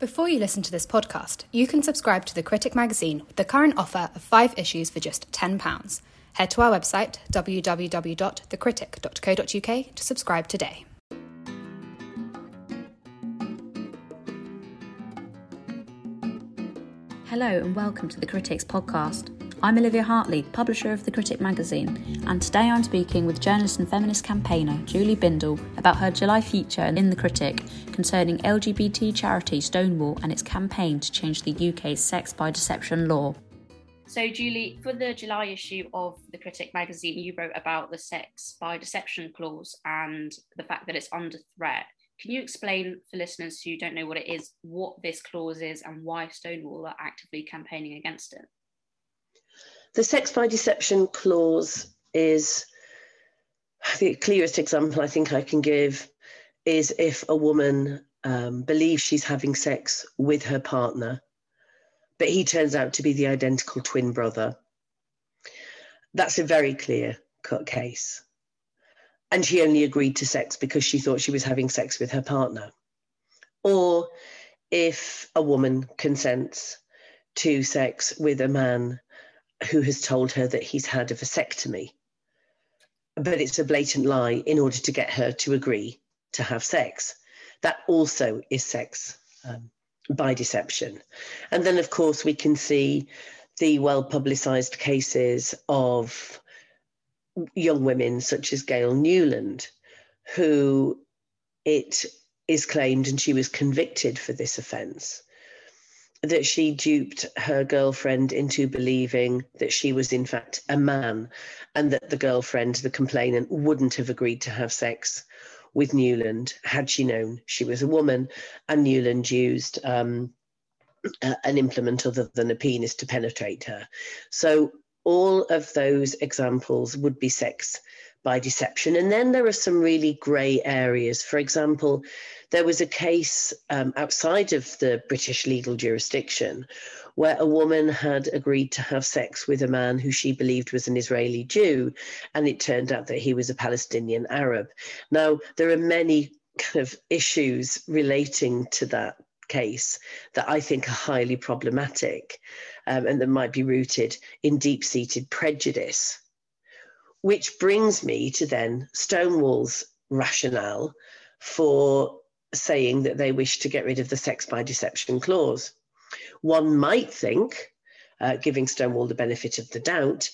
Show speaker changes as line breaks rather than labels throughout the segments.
Before you listen to this podcast, you can subscribe to The Critic magazine with the current offer of five issues for just £10. Head to our website, www.thecritic.co.uk, to subscribe today.
Hello, and welcome to The Critics podcast. I'm Olivia Hartley, publisher of The Critic magazine, and today I'm speaking with journalist and feminist campaigner Julie Bindel about her July feature in The Critic concerning LGBT charity Stonewall and its campaign to change the UK's sex by deception law. So, Julie, for the July issue of The Critic magazine, you wrote about the sex by deception clause and the fact that it's under threat. Can you explain for listeners who don't know what it is, what this clause is, and why Stonewall are actively campaigning against it?
The sex by deception clause is the clearest example I think I can give is if a woman um, believes she's having sex with her partner, but he turns out to be the identical twin brother. That's a very clear cut case. And she only agreed to sex because she thought she was having sex with her partner. Or if a woman consents to sex with a man who has told her that he's had a vasectomy. But it's a blatant lie in order to get her to agree to have sex. That also is sex um, by deception. And then, of course, we can see the well publicized cases of young women such as Gail Newland, who it is claimed, and she was convicted for this offence, that she duped her girlfriend into believing that she was in fact a man and that the girlfriend, the complainant, wouldn't have agreed to have sex with Newland had she known she was a woman and Newland used um, a, an implement other than a penis to penetrate her. So all of those examples would be sex by deception. And then there are some really grey areas. For example, there was a case um, outside of the British legal jurisdiction where a woman had agreed to have sex with a man who she believed was an Israeli Jew, and it turned out that he was a Palestinian Arab. Now, there are many kind of issues relating to that case that I think are highly problematic um, and that might be rooted in deep seated prejudice. Which brings me to then Stonewall's rationale for saying that they wish to get rid of the sex by deception clause. One might think, uh, giving Stonewall the benefit of the doubt,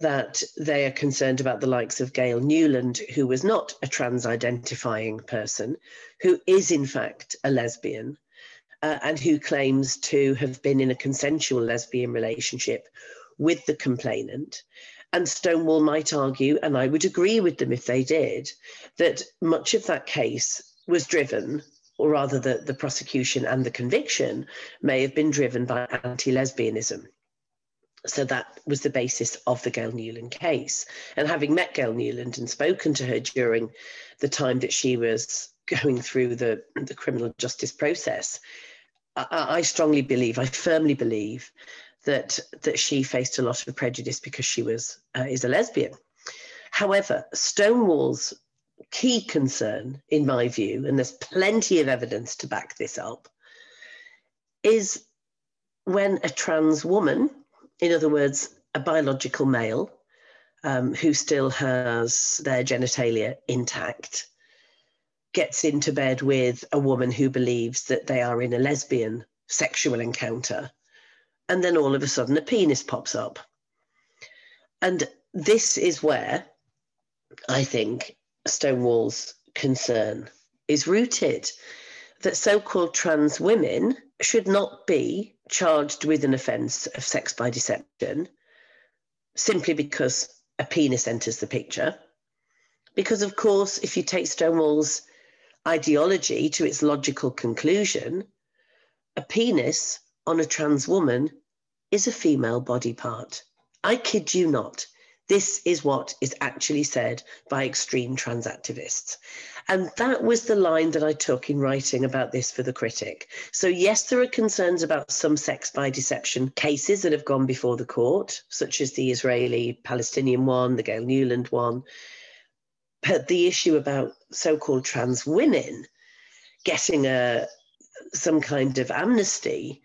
that they are concerned about the likes of Gail Newland, who was not a trans identifying person, who is in fact a lesbian, uh, and who claims to have been in a consensual lesbian relationship with the complainant. And Stonewall might argue, and I would agree with them if they did, that much of that case was driven, or rather the, the prosecution and the conviction may have been driven by anti lesbianism. So that was the basis of the Gail Newland case. And having met Gail Newland and spoken to her during the time that she was going through the, the criminal justice process, I, I strongly believe, I firmly believe that that she faced a lot of prejudice because she was uh, is a lesbian. However, Stonewall's key concern, in my view, and there's plenty of evidence to back this up, is when a trans woman, in other words, a biological male um, who still has their genitalia intact, gets into bed with a woman who believes that they are in a lesbian sexual encounter, and then all of a sudden a penis pops up. And this is where I think Stonewall's concern is rooted that so called trans women should not be charged with an offence of sex by deception simply because a penis enters the picture. Because, of course, if you take Stonewall's ideology to its logical conclusion, a penis on a trans woman is a female body part. I kid you not. This is what is actually said by extreme trans activists. And that was the line that I took in writing about this for the critic. So, yes, there are concerns about some sex by deception cases that have gone before the court, such as the Israeli Palestinian one, the Gail Newland one. But the issue about so called trans women getting a, some kind of amnesty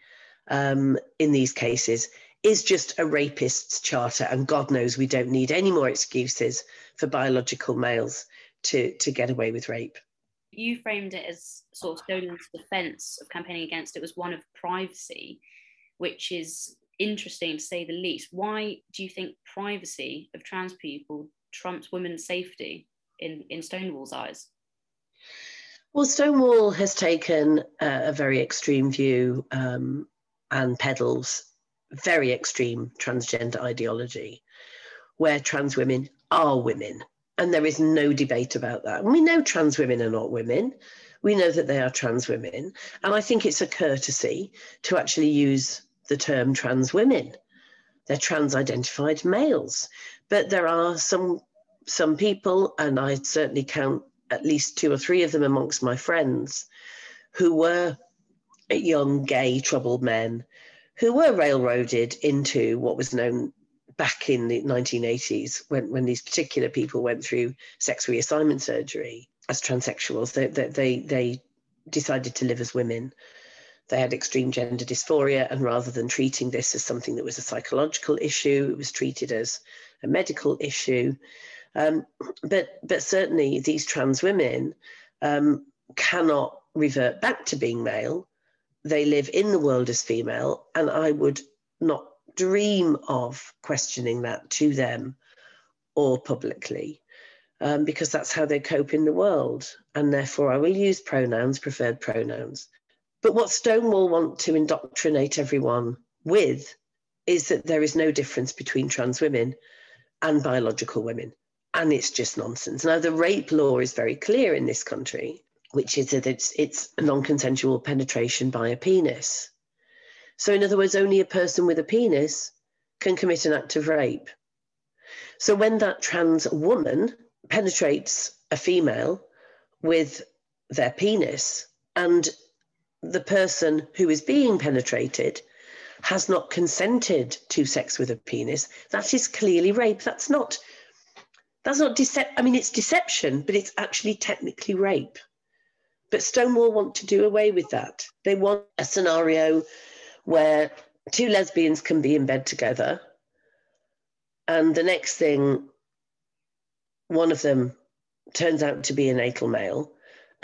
um, in these cases is just a rapist's charter. And God knows we don't need any more excuses for biological males to, to get away with rape.
You framed it as sort of Stone's defense of campaigning against it was one of privacy, which is interesting to say the least. Why do you think privacy of trans people trumps women's safety in, in Stonewall's eyes?
Well, Stonewall has taken a, a very extreme view um, and peddles very extreme transgender ideology where trans women are women. And there is no debate about that. And we know trans women are not women. We know that they are trans women. And I think it's a courtesy to actually use the term trans women. They're trans identified males. But there are some some people, and I certainly count at least two or three of them amongst my friends who were young, gay, troubled men who were railroaded into what was known back in the 1980s when, when these particular people went through sex reassignment surgery as transsexuals. They, they, they, decided to live as women. They had extreme gender dysphoria, and rather than treating this as something that was a psychological issue, it was treated as a medical issue. Um, but but certainly these trans women um, cannot revert back to being male. They live in the world as female, and I would not dream of questioning that to them or publicly. Um, because that's how they cope in the world. And therefore, I will use pronouns, preferred pronouns. But what Stonewall want to indoctrinate everyone with is that there is no difference between trans women and biological women and it's just nonsense. Now, the rape law is very clear in this country, which is that it's, it's non-consensual penetration by a penis. So, in other words, only a person with a penis can commit an act of rape. So, when that trans woman penetrates a female with their penis and the person who is being penetrated has not consented to sex with a penis, that is clearly rape. That's not that's not deception. I mean, it's deception, but it's actually technically rape. But Stonewall want to do away with that. They want a scenario where two lesbians can be in bed together, and the next thing, one of them turns out to be a natal male,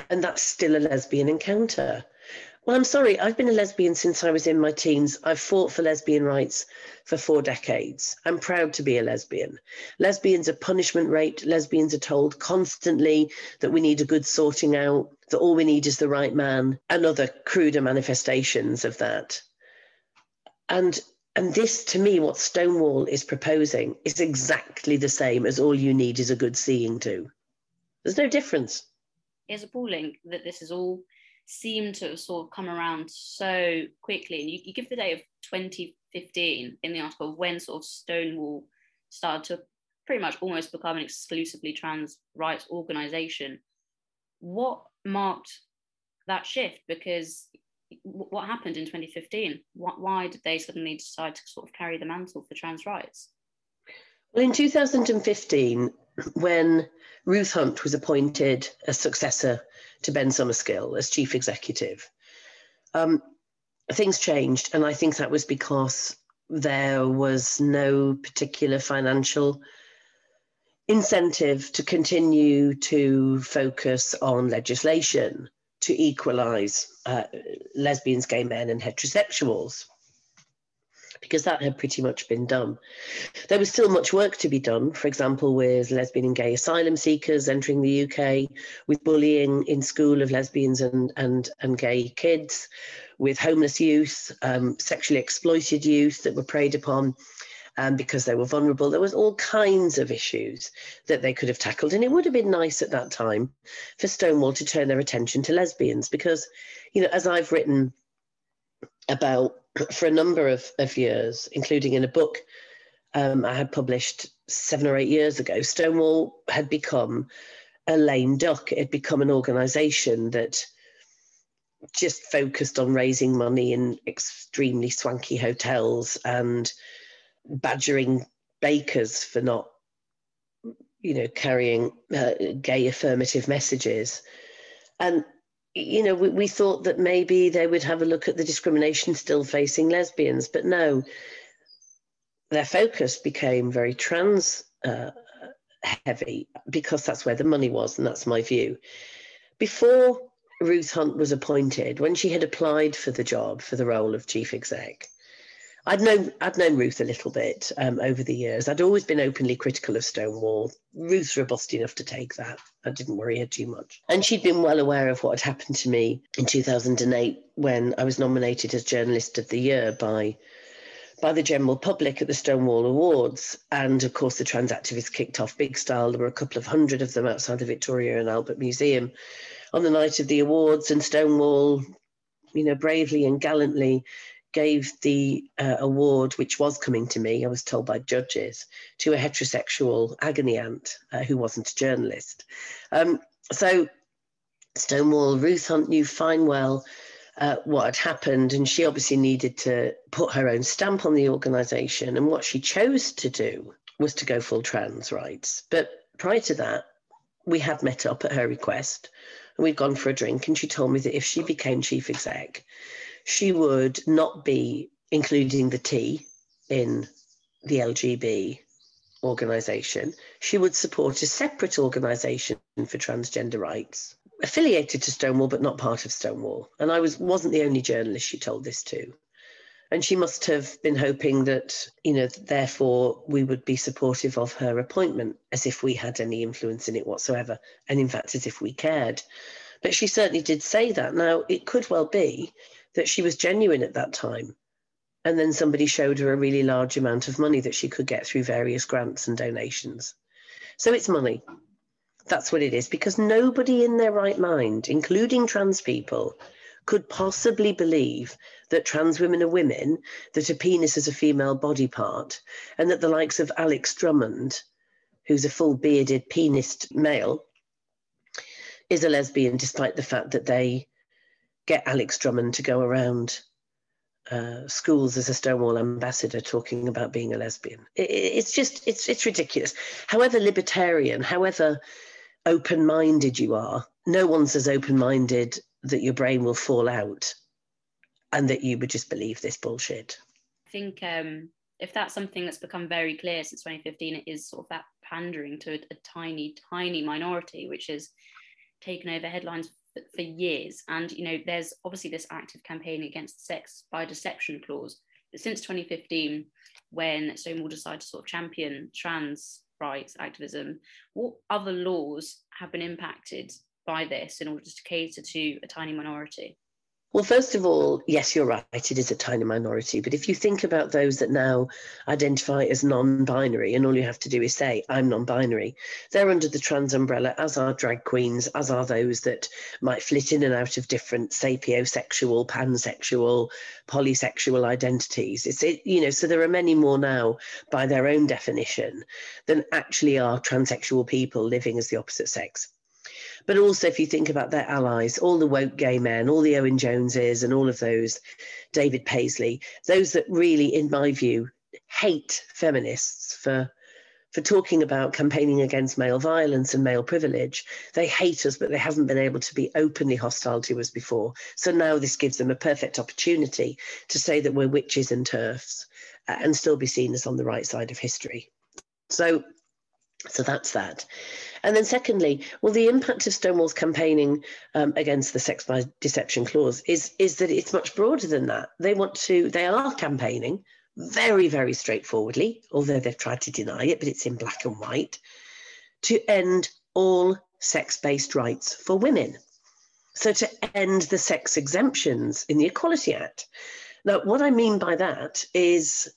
and that's still a lesbian encounter. Well, I'm sorry, I've been a lesbian since I was in my teens. I've fought for lesbian rights for four decades. I'm proud to be a lesbian. Lesbians are punishment raped. Lesbians are told constantly that we need a good sorting out, that all we need is the right man, and other cruder manifestations of that. And and this, to me, what Stonewall is proposing is exactly the same as all you need is a good seeing to. There's no difference.
It's appalling that this has all seemed to have sort of come around so quickly. And you, you give the date of 2015 in the article when sort of Stonewall started to pretty much almost become an exclusively trans rights organization. What marked that shift? Because what happened in 2015? Why did they suddenly decide to sort of carry the mantle for trans rights?
Well, in 2015, when Ruth Hunt was appointed as successor to Ben Summerskill as chief executive. Um, things changed, and I think that was because there was no particular financial incentive to continue to focus on legislation to equalize uh, lesbians, gay men, and heterosexuals because that had pretty much been done. There was still much work to be done, for example, with lesbian and gay asylum seekers entering the UK, with bullying in school of lesbians and, and, and gay kids, with homeless youth, um, sexually exploited youth that were preyed upon. Um, because they were vulnerable. There was all kinds of issues that they could have tackled. And it would have been nice at that time for Stonewall to turn their attention to lesbians because, you know, as I've written about for a number of, of years, including in a book um, I had published seven or eight years ago, Stonewall had become a lame duck. It had become an organization that just focused on raising money in extremely swanky hotels and badgering bakers for not, you know, carrying uh, gay affirmative messages. And you know, we, we thought that maybe they would have a look at the discrimination still facing lesbians, but no, their focus became very trans uh, heavy because that's where the money was, and that's my view. Before Ruth Hunt was appointed, when she had applied for the job for the role of chief exec, I'd known I'd known Ruth a little bit um, over the years. I'd always been openly critical of Stonewall. Ruth's robust enough to take that. I didn't worry her too much. And she'd been well aware of what had happened to me in 2008 when I was nominated as Journalist of the Year by by the general public at the Stonewall Awards. And of course, the trans activists kicked off big style. There were a couple of hundred of them outside the Victoria and Albert Museum on the night of the awards, and Stonewall, you know, bravely and gallantly gave the uh, award, which was coming to me, I was told by judges, to a heterosexual agony aunt uh, who wasn't a journalist. Um, so Stonewall, Ruth Hunt knew fine well uh, what had happened, and she obviously needed to put her own stamp on the organisation. And what she chose to do was to go full trans rights. But prior to that, we had met up at her request and we'd gone for a drink. And she told me that if she became chief exec, she would not be including the T in the LGB organisation. She would support a separate organisation for transgender rights, affiliated to Stonewall but not part of Stonewall. And I was wasn't the only journalist she told this to. And she must have been hoping that, you know, therefore we would be supportive of her appointment as if we had any influence in it whatsoever. And in fact, as if we cared. But she certainly did say that. Now, it could well be that she was genuine at that time. And then somebody showed her a really large amount of money that she could get through various grants and donations. So it's money. That's what it is, because nobody in their right mind, including trans people, could possibly believe that trans women are women, that a penis is a female body part, and that the likes of Alex Drummond, who's a full bearded penist male, is a lesbian, despite the fact that they get Alex Drummond to go around uh, schools as a Stonewall ambassador talking about being a lesbian. It, it's just, it's, it's ridiculous. However libertarian, however open minded you are, no one's as open minded that your brain will fall out and that you would just believe this bullshit.
I think um, if that's something that's become very clear since 2015, it is sort of that pandering to a, a tiny, tiny minority, which has taken over headlines for years. And, you know, there's obviously this active campaign against sex by deception clause. But since 2015, when Stonewall decided to sort of champion trans rights activism, what other laws have been impacted by this in order to cater to a tiny minority?
Well, first of all, yes, you're right. It is a tiny minority. But if you think about those that now identify as non binary, and all you have to do is say, I'm non binary, they're under the trans umbrella, as are drag queens, as are those that might flit in and out of different sapiosexual, pansexual, polysexual identities. It's, it, you know, so there are many more now by their own definition than actually are transsexual people living as the opposite sex. But also, if you think about their allies, all the woke gay men, all the Owen Joneses, and all of those, David Paisley, those that really, in my view, hate feminists for for talking about campaigning against male violence and male privilege. They hate us, but they haven't been able to be openly hostile to us before. So now this gives them a perfect opportunity to say that we're witches and TERFs uh, and still be seen as on the right side of history. So so that's that. And then, secondly, well, the impact of Stonewall's campaigning um, against the sex by deception clause is is that it's much broader than that. They want to, they are campaigning very, very straightforwardly, although they've tried to deny it, but it's in black and white, to end all sex based rights for women. So, to end the sex exemptions in the Equality Act. Now, what I mean by that is,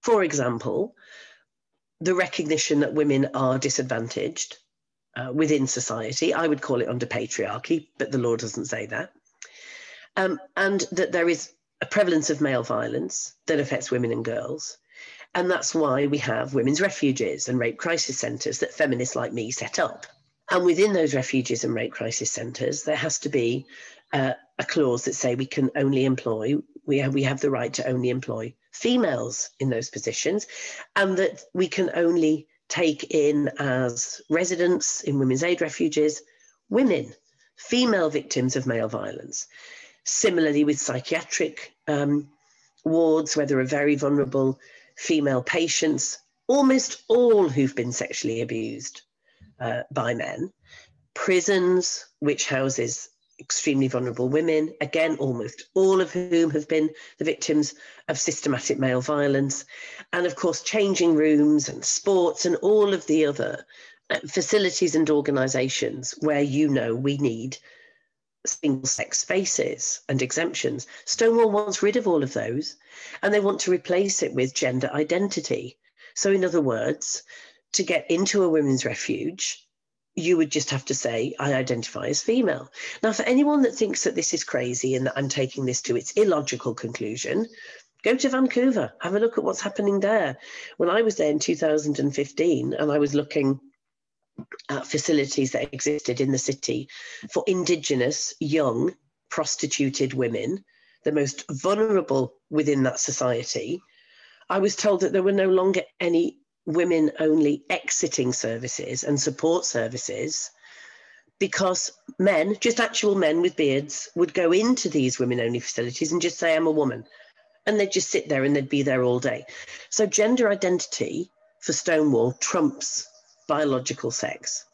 for example, the recognition that women are disadvantaged uh, within society. I would call it under patriarchy, but the law doesn't say that. Um, and that there is a prevalence of male violence that affects women and girls. And that's why we have women's refuges and rape crisis centres that feminists like me set up. And within those refuges and rape crisis centres, there has to be uh, a clause that say we can only employ, we have, we have the right to only employ females in those positions, and that we can only take in as residents in women's aid refuges women. female victims of male violence. Similarly, with psychiatric um, wards, where there are very vulnerable female patients, almost all who've been sexually abused uh, by men. Prisons, which houses extremely vulnerable women, again, almost all of whom have been the victims of systematic male violence. And of course, changing rooms and sports and all of the other uh, facilities and organisations where you know we need single sex spaces and exemptions. Stonewall wants rid of all of those and they want to replace it with gender identity. So, in other words, to get into a women's refuge, you would just have to say, I identify as female. Now, for anyone that thinks that this is crazy and that I'm taking this to its illogical conclusion, go to Vancouver, have a look at what's happening there. When I was there in 2015 and I was looking at facilities that existed in the city for Indigenous, young, prostituted women, the most vulnerable within that society, I was told that there were no longer any women only exiting services and support services because men, just actual men with beards, would go into these women only facilities and just say, I'm a woman. And they'd just sit there and they'd be there all day. So gender identity for Stonewall trumps biological sex.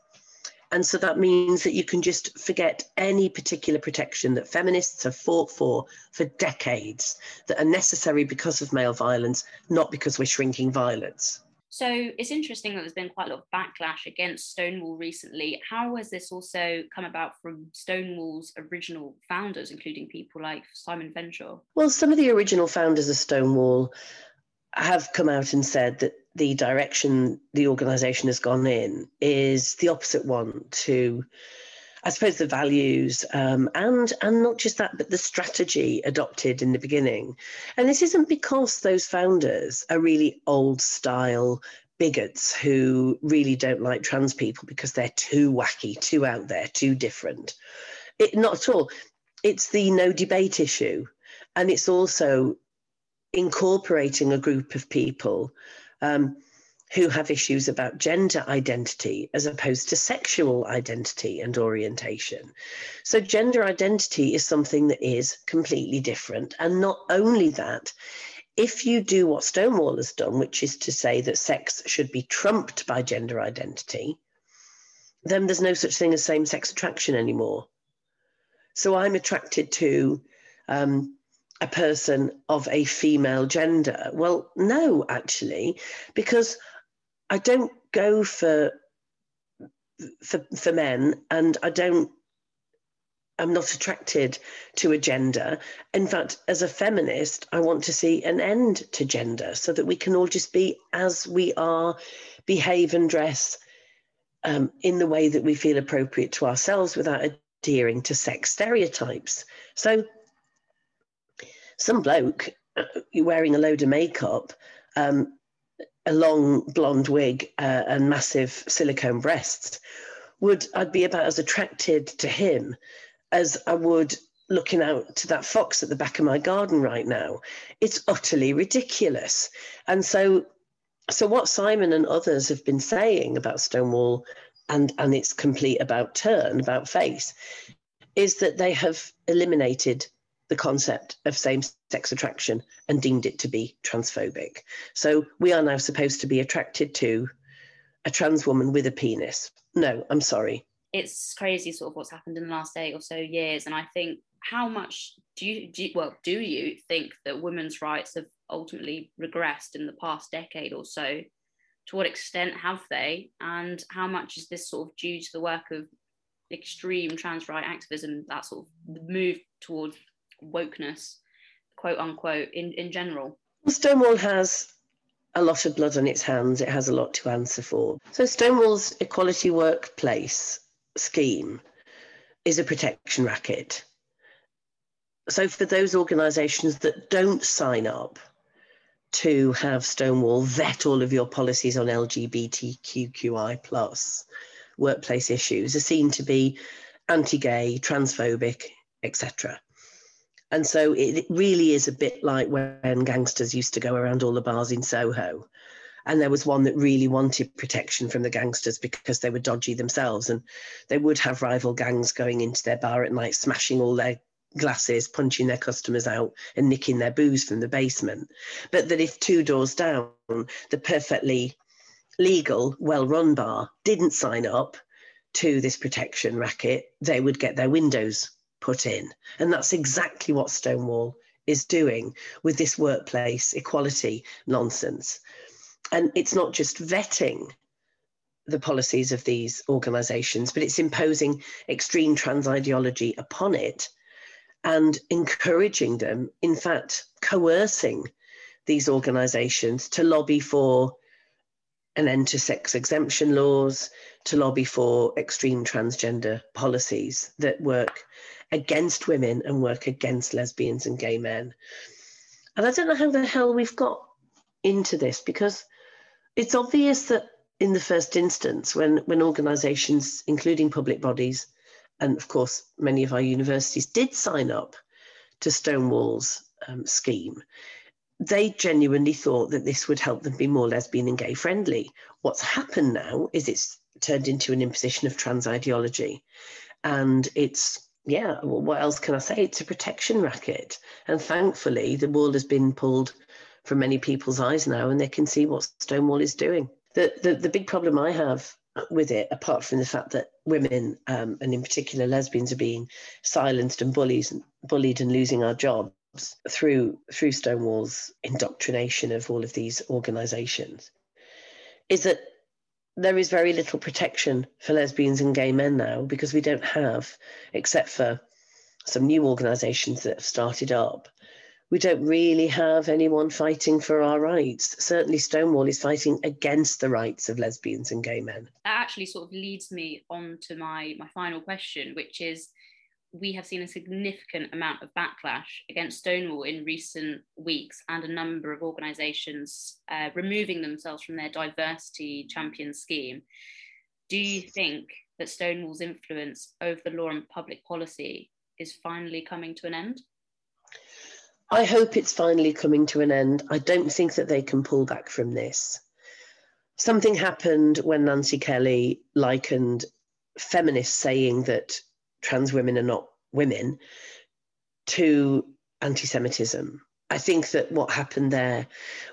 And so that means that you can just forget any particular protection that feminists have fought for for decades that are necessary because of male violence, not because we're shrinking violence.
So it's interesting that there's been quite a lot of backlash against Stonewall recently. How has this also come about from Stonewall's original founders, including people like Simon Fanshawe?
Well, some of the original founders of Stonewall have come out and said that the direction the organization has gone in is the opposite one to I suppose the values um, and and not just that, but the strategy adopted in the beginning. And this isn't because those founders are really old style bigots who really don't like trans people because they're too wacky, too out there, too different. It, not at all. It's the no debate issue, and it's also incorporating a group of people. Um, who have issues about gender identity as opposed to sexual identity and orientation. So, gender identity is something that is completely different. And not only that, if you do what Stonewall has done, which is to say that sex should be trumped by gender identity, then there's no such thing as same sex attraction anymore. So, I'm attracted to um, a person of a female gender. Well, no, actually, because I don't go for for for men, and I don't. I'm not attracted to a gender. In fact, as a feminist, I want to see an end to gender so that we can all just be as we are, behave and dress um, in the way that we feel appropriate to ourselves without adhering to sex stereotypes. So, some bloke uh, wearing a load of makeup um, a long blonde wig uh, and massive silicone breasts, would I'd be about as attracted to him as I would looking out to that fox at the back of my garden right now. It's utterly ridiculous. And so so what Simon and others have been saying about Stonewall and, and its complete about turn, about face, is that they have eliminated the concept of same sex attraction and deemed it to be transphobic. So we are now supposed to be attracted to a trans woman with a penis. No, I'm sorry.
It's crazy, sort of what's happened in the last eight or so years. And I think, how much do you, do you well, do you think that women's rights have ultimately regressed in the past decade or so? To what extent have they? And how much is this sort of due to the work of extreme trans right activism, that sort of move towards wokeness, quote unquote, in, in general?
Stonewall has a lot of blood on its hands. It has a lot to answer for. So, Stonewall's equality workplace scheme is a protection racket. So, for those organisations that don't sign up to have Stonewall vet all of your policies on LGBTQI plus workplace issues, are seen to be anti-gay, transphobic, etc. And so it really is a bit like when gangsters used to go around all the bars in Soho. And there was one that really wanted protection from the gangsters because they were dodgy themselves. And they would have rival gangs going into their bar at night smashing all their glasses punching their customers out and nicking their booze from the basement. But that if two doors down the perfectly legal well run bar didn't sign up to this protection racket they would get their windows put in. And that's exactly what stonewall is doing with this workplace equality nonsense. And it's not just vetting the policies of these organizations, but it's imposing extreme trans ideology upon it and encouraging them, in fact, coercing these organizations to lobby for an end to sex exemption laws, to lobby for extreme transgender policies that work against women and work against lesbians and gay men. And I don't know how the hell we've got into this because it's obvious that in the first instance, when, when organisations, including public bodies, and of course many of our universities did sign up to Stonewall's um, scheme, they genuinely thought that this would help them be more lesbian and gay friendly. What's happened now is it's turned into an imposition of trans ideology. And it's, yeah, well, what else can I say? It's a protection racket. And thankfully, the wall has been pulled from many people's eyes now and they can see what Stonewall is doing. The, the, the big problem I have with it, apart from the fact that women, um, and in particular lesbians, are being silenced and bullied, bullied and losing our jobs through through Stonewall's indoctrination of all of these organisations, is that there is very little protection for lesbians and gay men now because we don't have, except for some new organisations that have started up, we don't really have anyone fighting for our rights. Certainly, Stonewall is fighting against the rights of lesbians and gay men.
That actually sort of leads me on to my, my final question, which is we have seen a significant amount of backlash against Stonewall in recent weeks, and a number of organisations uh, removing themselves from their diversity champion scheme. Do you think that Stonewall's influence over the law and public policy is finally coming to an end?
I hope it's finally coming to an end. I don't think that they can pull back from this. Something happened when Nancy Kelly likened feminists saying that trans women are not women to anti Semitism. I think that what happened there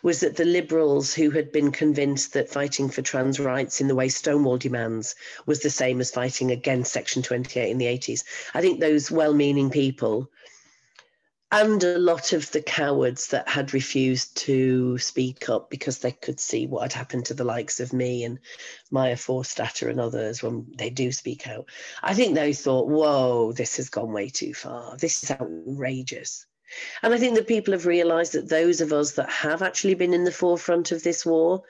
was that the liberals who had been convinced that fighting for trans rights in the way Stonewall demands was the same as fighting against Section 28 in the 80s, I think those well meaning people and a lot of the cowards that had refused to speak up because they could see what had happened to the likes of me and Maya Forstater and others when they do speak out. I think they thought, whoa, this has gone way too far. This is outrageous. And I think that people have realised that those of us that have actually been in the forefront of this war,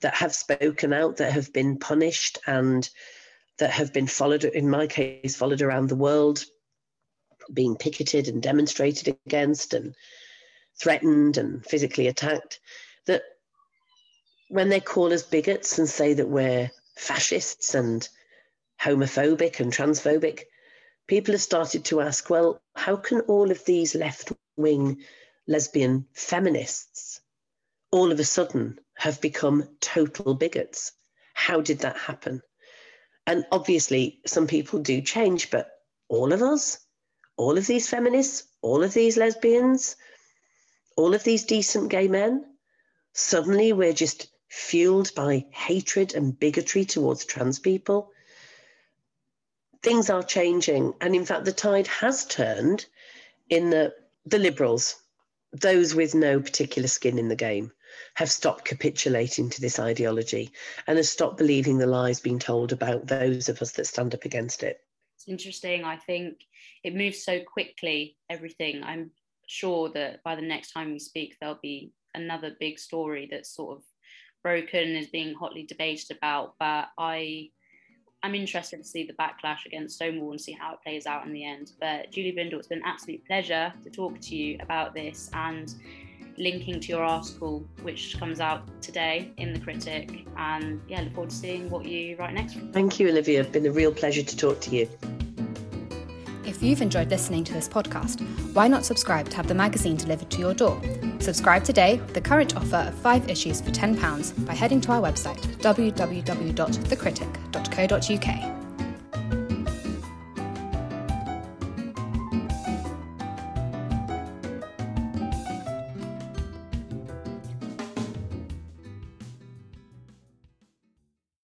that have spoken out, that have been punished and that have been followed, in my case, followed around the world being picketed and demonstrated against and threatened and physically attacked, that when they call us bigots and say that we're fascists and homophobic and transphobic, people have started to ask, well, how can all of these left wing lesbian feminists all of a sudden have become total bigots? How did that happen? And obviously, some people do change, but all of us? All of these feminists, all of these lesbians, all of these decent gay men, suddenly we're just fueled by hatred and bigotry towards trans people. Things are changing. And in fact, the tide has turned in the, the liberals, those with no particular skin in the game, have stopped capitulating to this ideology and have stopped believing the lies being told about those of us that stand up against it
it's interesting. I think it moves so quickly, everything. I'm sure that by the next time we speak, there'll be another big story that's sort of broken, is being hotly debated about. But I I'm interested to see the backlash against Stonewall and see how it plays out in the end. But Julie Bindel, it's been an absolute pleasure to talk to you about this and linking to your article, which comes out today in The Critic. And yeah, look forward to seeing what you write next.
Thank you, Olivia. It's been a real pleasure to talk to you.
If you've enjoyed listening to this podcast, why not subscribe to have the magazine delivered to your door? Subscribe today with the current offer of five issues for £10 by heading to our website www.thecritic.co.uk.